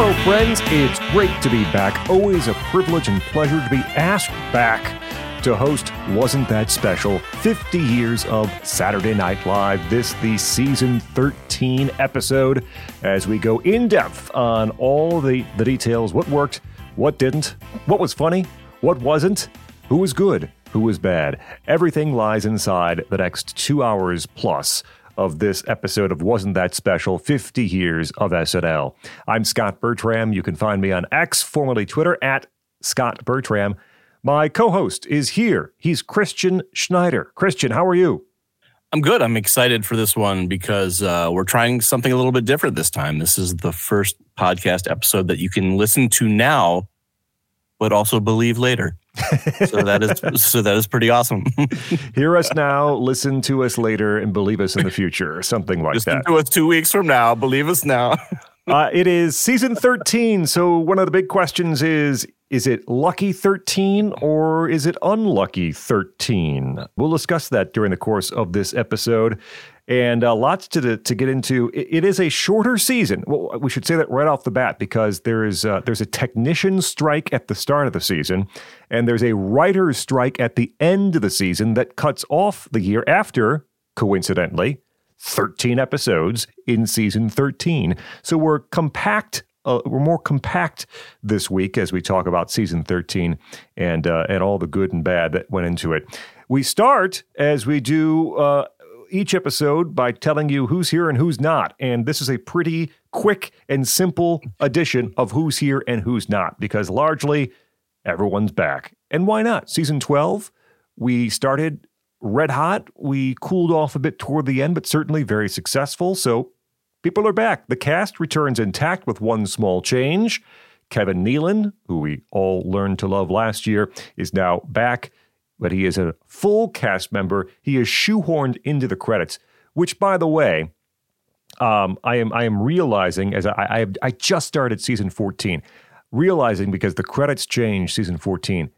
Hello, friends. It's great to be back. Always a privilege and pleasure to be asked back to host Wasn't That Special 50 Years of Saturday Night Live. This, the season 13 episode, as we go in depth on all the, the details what worked, what didn't, what was funny, what wasn't, who was good, who was bad. Everything lies inside the next two hours plus of this episode of Wasn't That Special 50 Years of SNL. I'm Scott Bertram. You can find me on X, formerly Twitter, at Scott Bertram. My co host is here. He's Christian Schneider. Christian, how are you? I'm good. I'm excited for this one because uh, we're trying something a little bit different this time. This is the first podcast episode that you can listen to now, but also believe later so that is so that is pretty awesome. Hear us now, listen to us later, and believe us in the future, something like listen that. to us two weeks from now. Believe us now. uh, it is season thirteen. So one of the big questions is: Is it lucky thirteen or is it unlucky thirteen? We'll discuss that during the course of this episode and uh, lots to to get into. It, it is a shorter season. Well, we should say that right off the bat because there is uh, there's a technician strike at the start of the season, and there's a writer's strike at the end of the season that cuts off the year after. Coincidentally, 13 episodes in season 13. So we're compact uh, we're more compact this week as we talk about season 13 and uh, and all the good and bad that went into it. We start as we do uh, each episode by telling you who's here and who's not. And this is a pretty quick and simple edition of who's here and who's not because largely everyone's back. And why not? Season 12, we started red hot. We cooled off a bit toward the end, but certainly very successful. So people are back. The cast returns intact with one small change. Kevin Nealon, who we all learned to love last year, is now back but he is a full cast member. He is shoehorned into the credits, which, by the way, um, I am I am realizing as I, I I just started season fourteen, realizing because the credits change season fourteen.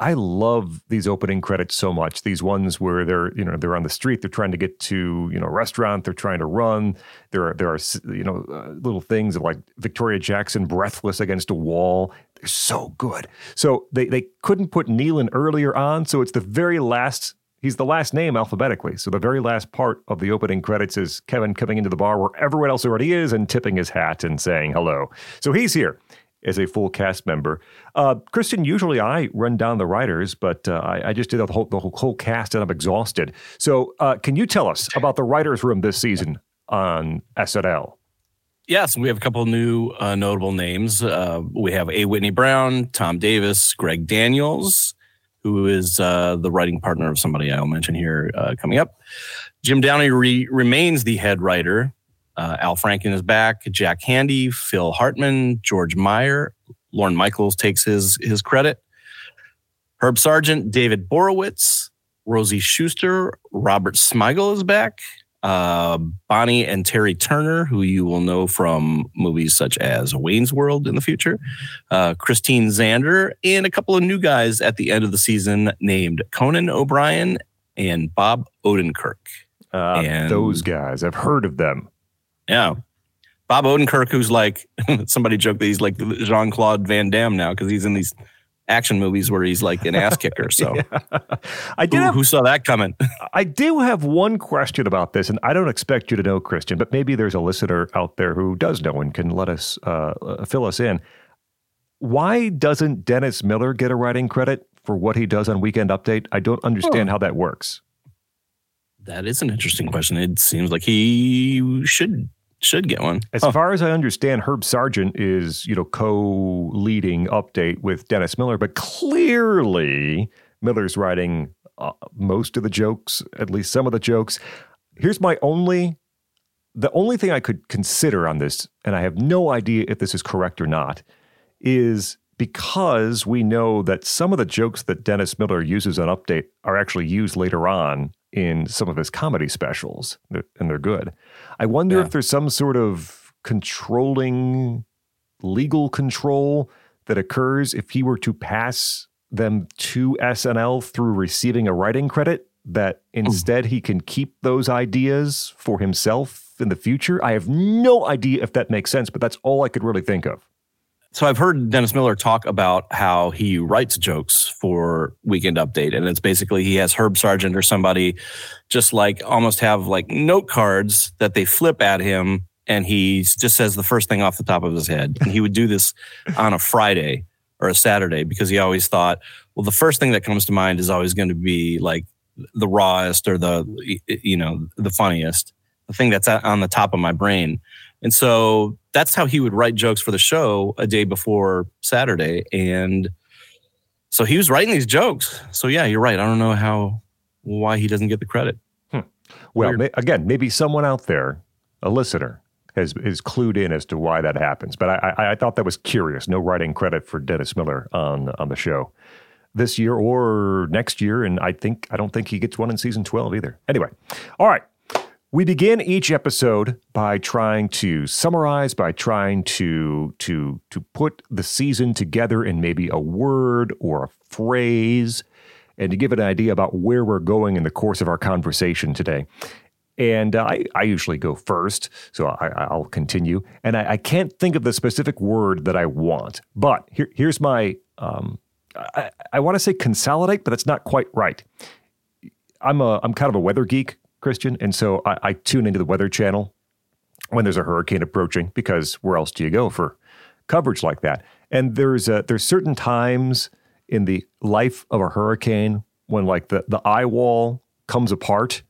I love these opening credits so much. These ones where they're you know they're on the street, they're trying to get to you know a restaurant, they're trying to run. There are there are you know uh, little things of like Victoria Jackson breathless against a wall. They're so good. So they they couldn't put Nealon earlier on, so it's the very last. He's the last name alphabetically. So the very last part of the opening credits is Kevin coming into the bar where everyone else already is and tipping his hat and saying hello. So he's here as a full cast member. Uh, Christian, usually I run down the writers, but uh, I, I, just did the whole, the whole cast and I'm exhausted. So, uh, can you tell us about the writers' room this season on SNL? Yes, we have a couple new uh, notable names. Uh, we have A. Whitney Brown, Tom Davis, Greg Daniels, who is uh, the writing partner of somebody I'll mention here coming up. Jim Downey re- remains the head writer uh, Al Franken is back. Jack Handey, Phil Hartman, George Meyer, Lorne Michaels takes his his credit. Herb Sargent, David Borowitz, Rosie Schuster, Robert Smigel is back. Uh, Bonnie and Terry Turner, who you will know from movies such as Wayne's World in the future, uh, Christine Zander, and a couple of new guys at the end of the season named Conan O'Brien and Bob Odenkirk. Uh, and those guys, I've heard of them. Yeah. Bob Odenkirk, who's like somebody joked that he's like Jean Claude Van Damme now because he's in these action movies where he's like an ass kicker. So yeah. I did. Who, have, who, saw that coming? I do have one question about this, and I don't expect you to know, Christian, but maybe there's a listener out there who does know and can let us uh, uh fill us in. Why doesn't Dennis Miller get a writing credit for what he does on Weekend Update? I don't understand oh. how that works. That is an interesting question. It seems like he should should get one. As oh. far as I understand, Herb Sargent is, you know, co-leading update with Dennis Miller, but clearly Miller's writing uh, most of the jokes, at least some of the jokes. Here's my only the only thing I could consider on this, and I have no idea if this is correct or not, is because we know that some of the jokes that Dennis Miller uses on Update are actually used later on in some of his comedy specials, and they're good. I wonder yeah. if there's some sort of controlling legal control that occurs if he were to pass them to SNL through receiving a writing credit. that mm. instead he can keep those ideas for himself in the future? I have no idea if that makes sense, but that's all I could really think of. So I've heard Dennis Miller talk about how he writes jokes for Weekend Update, and it's basically he has Herb Sargent or somebody just like almost have like note cards that they flip at him, and he just says the first thing off the top of his head. And he would do this on a Friday or a Saturday because he always thought, well, the first thing that comes to mind is always going to be like the rawest or the you know the funniest, the thing that's on the top of my brain. And so that's how he would write jokes for the show a day before Saturday. And so he was writing these jokes. So yeah, you're right. I don't know how why he doesn't get the credit. Hmm. Well, may, again, maybe someone out there, a listener, has is clued in as to why that happens. But I, I, I thought that was curious. No writing credit for Dennis Miller on on the show this year or next year, and I think I don't think he gets one in season twelve either. Anyway, all right. We begin each episode by trying to summarize, by trying to to to put the season together in maybe a word or a phrase, and to give an idea about where we're going in the course of our conversation today. And uh, I, I usually go first, so I, will continue. And I, I, can't think of the specific word that I want, but here, here's my um, I, I want to say consolidate, but that's not quite right. I'm a I'm kind of a weather geek, Christian. And so I, I tune into the Weather Channel when there's a hurricane approaching because where else do you go for coverage like that? And there's a, there's certain times in the life of a hurricane when like the, the eye wall comes apart,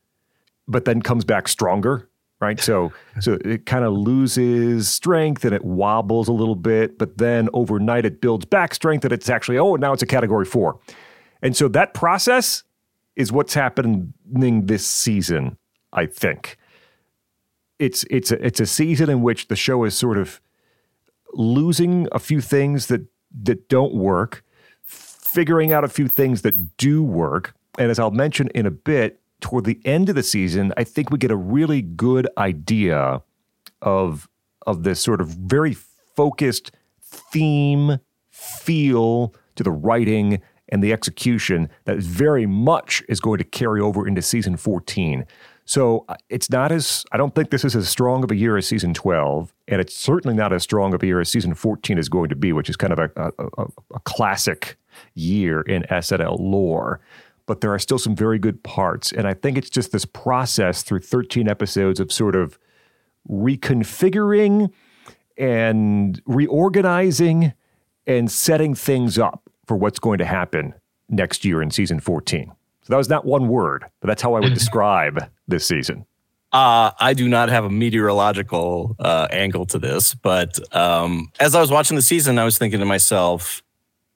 but then comes back stronger, right? So so it kind of loses strength and it wobbles a little bit, but then overnight it builds back strength and it's actually oh now it's a category four. And so that process is what's happening this season, I think. It's it's a, it's a season in which the show is sort of losing a few things that that don't work, figuring out a few things that do work, and as I'll mention in a bit, toward the end of the season, I think we get a really good idea of of this sort of very focused theme feel to the writing and the execution that very much is going to carry over into season 14. So uh, it's not as, I don't think this is as strong of a year as season 12, and it's certainly not as strong of a year as season 14 is going to be, which is kind of a, a, a classic year in SNL lore. But there are still some very good parts. And I think it's just this process through 13 episodes of sort of reconfiguring and reorganizing and setting things up for what's going to happen next year in season 14. So that was not one word, but that's how I would describe this season. Uh, I do not have a meteorological uh, angle to this, but um, as I was watching the season, I was thinking to myself,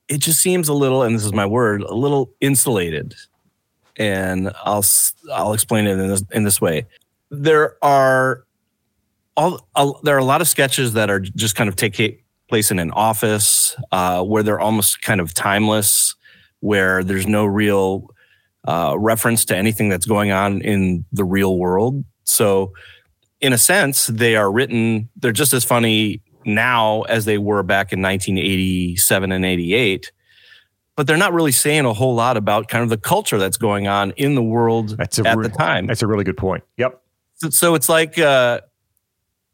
it just seems a little, and this is my word, a little insulated. And I'll I'll explain it in this in this way. There are all, all there are a lot of sketches that are just kind of take place in an office uh, where they're almost kind of timeless, where there's no real uh, reference to anything that's going on in the real world. So, in a sense, they are written, they're just as funny now as they were back in 1987 and 88 but they're not really saying a whole lot about kind of the culture that's going on in the world that's at re- the time. That's a really good point. Yep. So, so it's like uh,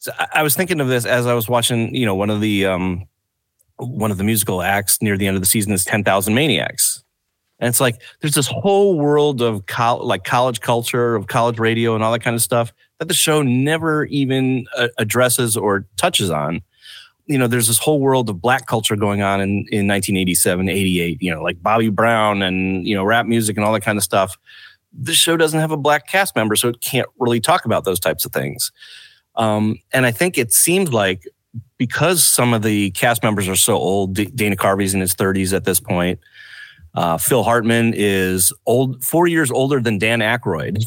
so I, was thinking of this as I was watching, you know, one of the um, one of the musical acts near the end of the season is 10,000 Maniacs. And it's like there's this whole world of col- like college culture, of college radio, and all that kind of stuff that the show never even uh, addresses or touches on. You know, there's this whole world of black culture going on in, in 1987, 88, you know, like Bobby Brown and, you know, rap music and all that kind of stuff. The show doesn't have a black cast member, so it can't really talk about those types of things. Um, and I think it seemed like because some of the cast members are so old, D- Dana Carvey's in his 30s at this point. Uh, Phil Hartman is old, four years older than Dan Aykroyd,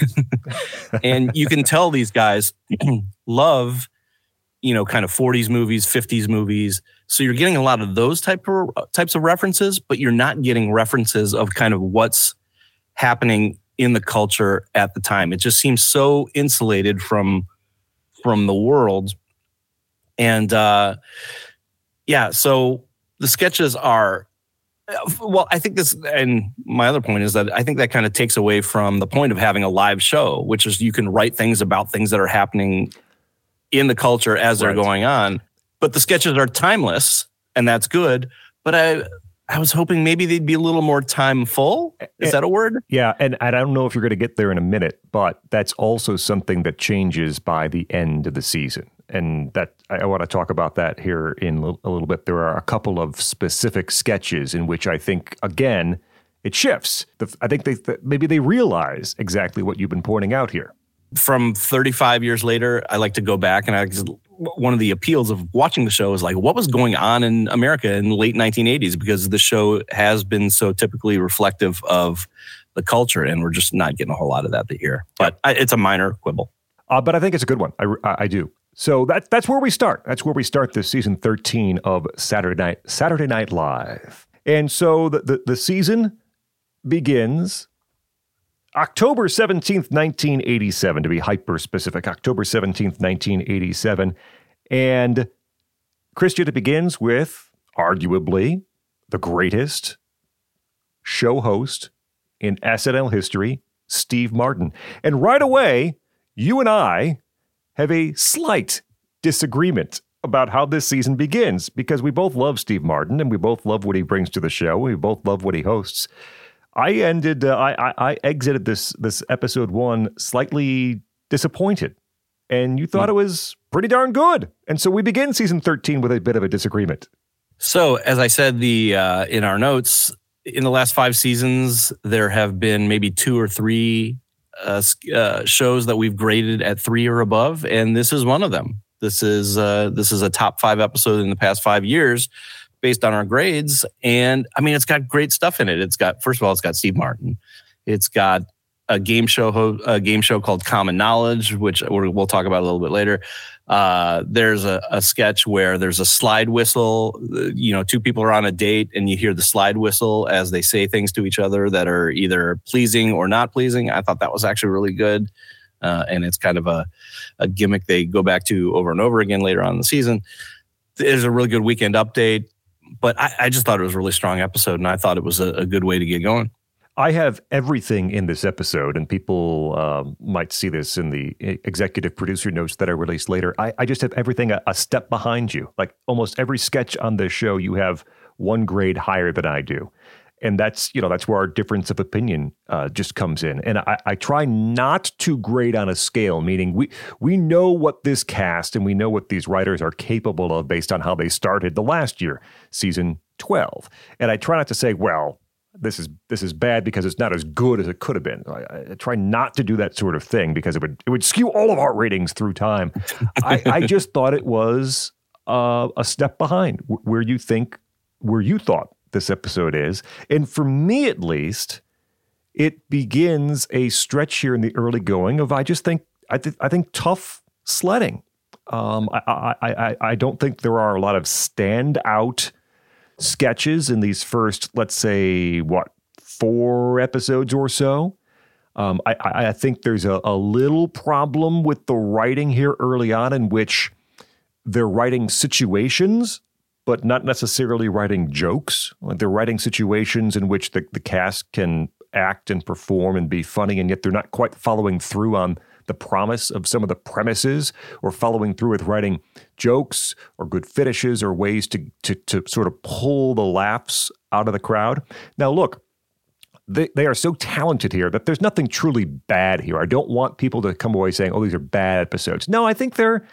and you can tell these guys love, you know, kind of 40s movies, 50s movies. So you're getting a lot of those type of types of references, but you're not getting references of kind of what's happening in the culture at the time. It just seems so insulated from from the world. And uh, yeah, so the sketches are well, I think this, and my other point is that I think that kind of takes away from the point of having a live show, which is you can write things about things that are happening in the culture as they're right. going on. But the sketches are timeless, and that's good. But I, I was hoping maybe they'd be a little more time full. Is eh, that a word? Yeah, and I don't know if you're going to get there in a minute, but that's also something that changes by the end of the season and that I want to talk about that here in a little bit. There are a couple of specific sketches in which I think again it shifts. I think they maybe they realize exactly what you've been pointing out here. From 35 years later, I like to go back and I one of the appeals of watching the show is like what was going on in America in the late 1980s because the show has been so typically reflective of the culture and we're just not getting a whole lot of that here. But I, it's a minor quibble. Uh, but I think it's a good one. I, I do. So that, that's where we start. That's where we start this season 13 of Saturday Night, Saturday Night Live. And so the, the, the season begins October 17th, 1987, to be hyper specific. October 17th, 1987. And Christian, it begins with arguably the greatest show host in SNL history, Steve Martin. And right away, you and I have a slight disagreement about how this season begins because we both love Steve Martin and we both love what he brings to the show. We both love what he hosts. I ended. Uh, I, I exited this this episode one slightly disappointed, and you thought mm. it was pretty darn good. And so we begin season thirteen with a bit of a disagreement. So, as I said, the uh, in our notes, in the last five seasons, there have been maybe two or three uh, uh, shows that we've graded at three or above, and this is one of them. This is uh, this is a top five episode in the past five years, based on our grades. And I mean, it's got great stuff in it. It's got first of all, it's got Steve Martin. It's got a game show a game show called Common Knowledge, which we'll talk about a little bit later. Uh, there's a, a, sketch where there's a slide whistle. You know, two people are on a date, and you hear the slide whistle as they say things to each other that are either pleasing or not pleasing. I thought that was actually really good, uh, and it's kind of a, a gimmick they go back to over and over again later on in the season. There's a really good weekend update, but I, I just thought it was a really strong episode, and I thought it was a, a good way to get going. I have everything in this episode, and people um, might see this in the executive producer notes that are released later. I, I just have everything a, a, step behind you. Like almost every sketch on this show, you have one grade higher than I do. And that's you know that's where our difference of opinion uh, just comes in. And I, I try not to grade on a scale, meaning we we know what this cast and we know what these writers are capable of based on how they started the last year, season twelve. And I try not to say, well, this is this is bad because it's not as good as it could have been. I, I, try not to do that sort of thing because it would it would skew all of our ratings through time. I, I, just thought it was uh, a step behind where you think where you thought this episode is, and for me at least, it begins a stretch here in the early going of I just think I th- I think tough sledding. Um, I, I I I don't think there are a lot of standout sketches in these first, let's say, what, four episodes or so. Um, I, I, think there's a, a little problem with the writing here early on, in which they're writing situations, but not necessarily writing jokes. Like they're writing situations in which the, the cast can act and perform and be funny, and yet they're not quite following through on the promise of some of the premises or following through with writing jokes or good finishes or ways to, to, to sort of pull the laughs out of the crowd. Now, look, they, they are so talented here that there's nothing truly bad here. I don't want people to come away saying, oh, these are bad episodes. No, I think they're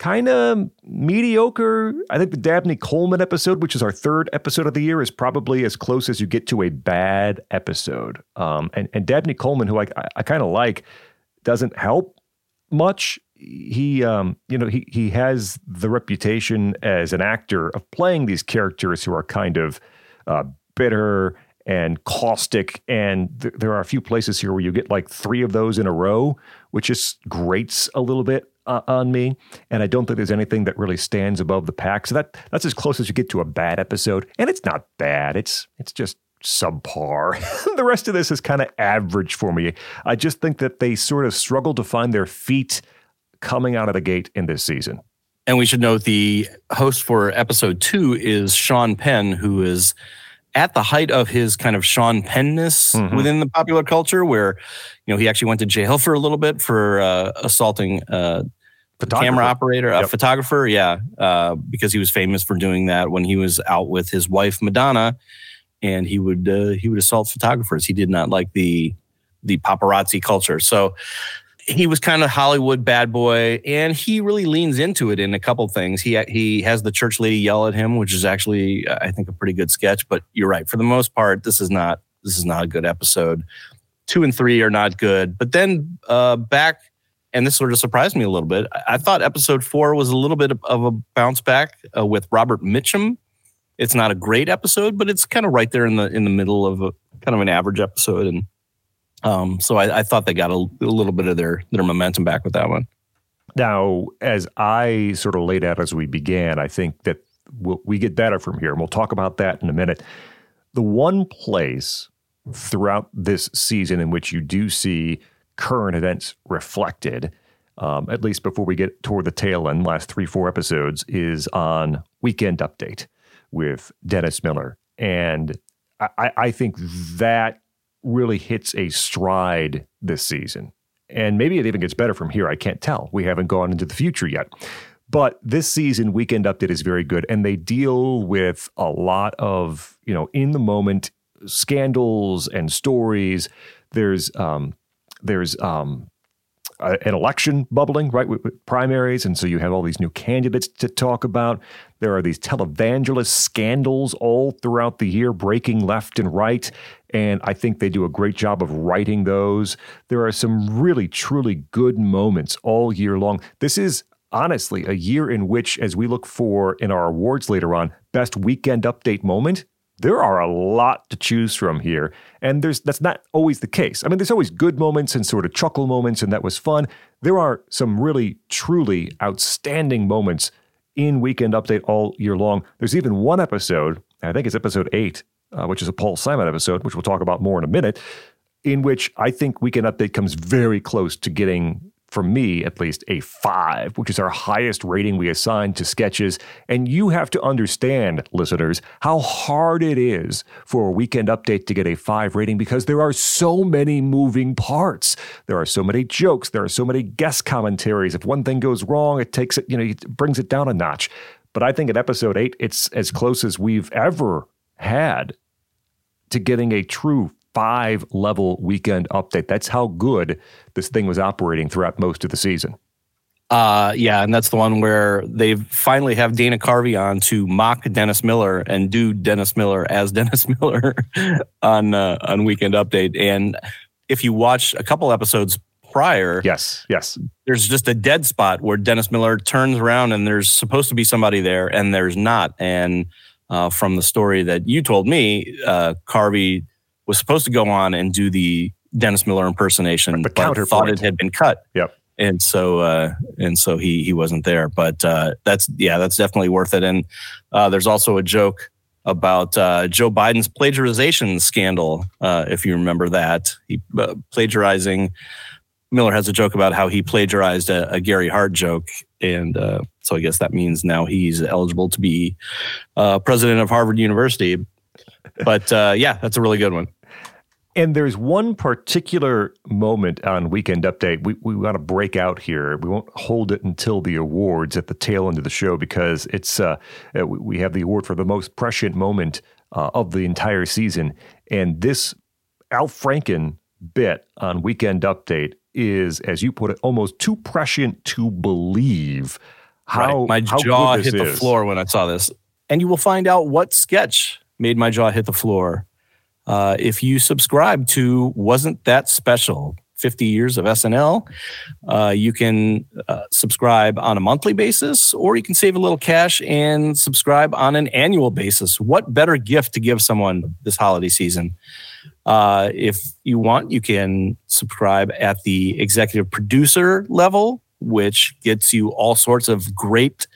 kind of mediocre. I think the Dabney Coleman episode, which is our third episode of the year, is probably as close as you get to a bad episode. Um, and, and Dabney Coleman, who I, I, kind of like, doesn't help much. He, um, you know, he he has the reputation as an actor of playing these characters who are kind of uh, bitter and caustic. And th- there are a few places here where you get like three of those in a row, which just grates a little bit uh, on me. And I don't think there's anything that really stands above the pack. So that that's as close as you get to a bad episode. And it's not bad. It's it's just subpar. the rest of this is kind of average for me. I just think that they sort of struggle to find their feet coming out of the gate in this season. And we should note the host for episode two is Sean Penn, who is at the height of his kind of Sean Pennness mm-hmm. within the popular culture, where you know he actually went to jail for a little bit for uh, assaulting uh, camera operator, a photographer. Yeah, uh, because he was famous for doing that when he was out with his wife Madonna, and he would uh, he would assault photographers. He did not like the the paparazzi culture. So he was kind of Hollywood bad boy, and he really leans into it in a couple things. He he has the church lady yell at him, which is actually I think a pretty good sketch. But you're right, for the most part, this is not this is not a good episode. Two and three are not good, but then uh, back, and this sort of surprised me a little bit. I, thought episode four was a little bit of a bounce back uh, with Robert Mitchum. It's not a great episode, but it's kind of right there in the in the middle of a kind of an average episode, and um, so I, I, thought they got a, a, little bit of their their momentum back with that one. Now, as I sort of laid out as we began, I think that we'll, we get better from here, and we'll talk about that in a minute. The one place throughout this season in which you do see current events reflected, um, at least before we get toward the tail end, last three four episodes, is on Weekend Update with Dennis Miller, and I, I think that really hits a stride this season. And maybe it even gets better from here. I can't tell. We haven't gone into the future yet. But this season, Weekend Update is very good. And they deal with a lot of, you know, in the moment scandals and stories. There's, um, there's, um, an election bubbling, right, with, with, primaries. And so you have all these new candidates to talk about. There are these televangelist scandals all throughout the year, breaking left and right. And I think they do a great job of writing those. There are some really, truly good moments all year long. This is honestly a year in which, as we look for in our awards later on, best weekend update moment, there are a lot to choose from here. And there's that's not always the case. I mean, there's always good moments and sort of chuckle moments, and that was fun. There are some really, truly outstanding moments in Weekend Update all year long. There's even one episode, I think it's episode eight, uh, which is a Paul Simon episode, which we'll talk about more in a minute, in which I think Weekend Update comes very close to getting for me at least, a five, which is our highest rating we assign to sketches. And you have to understand, listeners, how hard it is for a weekend update to get a five rating because there are so many moving parts. There are so many jokes. There are so many guest commentaries. If one thing goes wrong, it takes it, you know, it brings it down a notch. But I think at episode eight, it's as close as we've ever had to getting a true five level weekend update. That's how good this thing was operating throughout most of the season. Uh, yeah, and that's the one where they finally have Dana Carvey on to mock Dennis Miller and do Dennis Miller as Dennis Miller on uh, on Weekend Update. And if you watch a couple episodes prior, yes, yes, there's just a dead spot where Dennis Miller turns around and there's supposed to be somebody there and there's not. And uh, from the story that you told me, uh, Carvey was supposed to go on and do the Dennis Miller impersonation, the but thought it had been cut. Yep. And so, uh, and so he he wasn't there. But uh, that's yeah, that's definitely worth it. And uh, there's also a joke about uh, Joe Biden's plagiarization scandal, uh, if you remember that. He uh, plagiarizing. Miller has a joke about how he plagiarized a, a Gary Hart joke, and so I guess that means now he's eligible to be president of Harvard University. But yeah, that's a really good one. And there's one particular moment on Weekend Update we, we want to break out here. We won't hold it until the awards at the tail end of the show because it's uh, uh we have the award for the most prescient moment uh, of the entire season. And this Al Franken bit on Weekend Update is, as you put it, almost too prescient to believe. How right. my how jaw hit the floor when I saw this, and you will find out what sketch made my jaw hit the floor uh, if you subscribe to Wasn't That Special? 50 years of SNL. Uh, you can uh, subscribe on a monthly basis, or you can save a little cash and subscribe on an annual basis. What better gift to give someone this holiday season? Uh, if you want, you can subscribe at the executive producer level, which gets you all sorts of great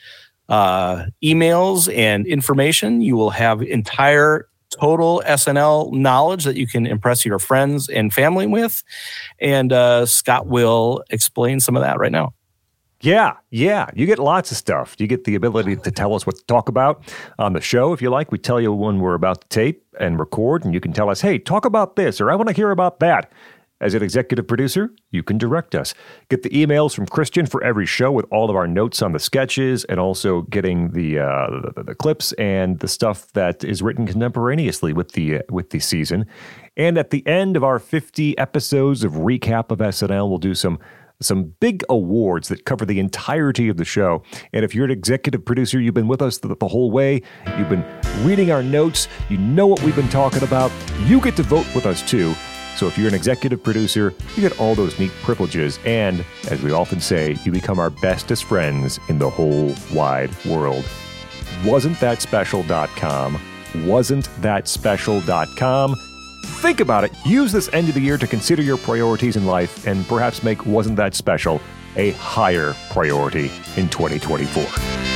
uh, emails and information. You will have entire total SNL knowledge that you can impress your friends and family with. And uh, Scott will explain some of that right now. Yeah, yeah. You get lots of stuff. You get the ability to tell us what to talk about on the show if you like. We tell you when we're about to tape and record, and you can tell us, hey, talk about this, or I want to hear about that. As an executive producer, you can direct us. Get the emails from Christian for every show with all of our notes on the sketches and also getting the, uh, the, the clips and the stuff that is written contemporaneously with the uh, with the season. And at the end of our 50 episodes of recap of SNL, we'll do some some big awards that cover the entirety of the show. And if you're an executive producer, you've been with us the, the, whole way, you've been reading our notes, you know what we've been talking about, you get to vote with us too. So if you're an executive producer, you get all those neat privileges. And as we often say, you become our bestest friends in the whole wide world. Wasn't that special.com? Wasn't that special.com? Think about it. Use this end of the year to consider your priorities in life and perhaps make Wasn't That Special a higher priority in 2024.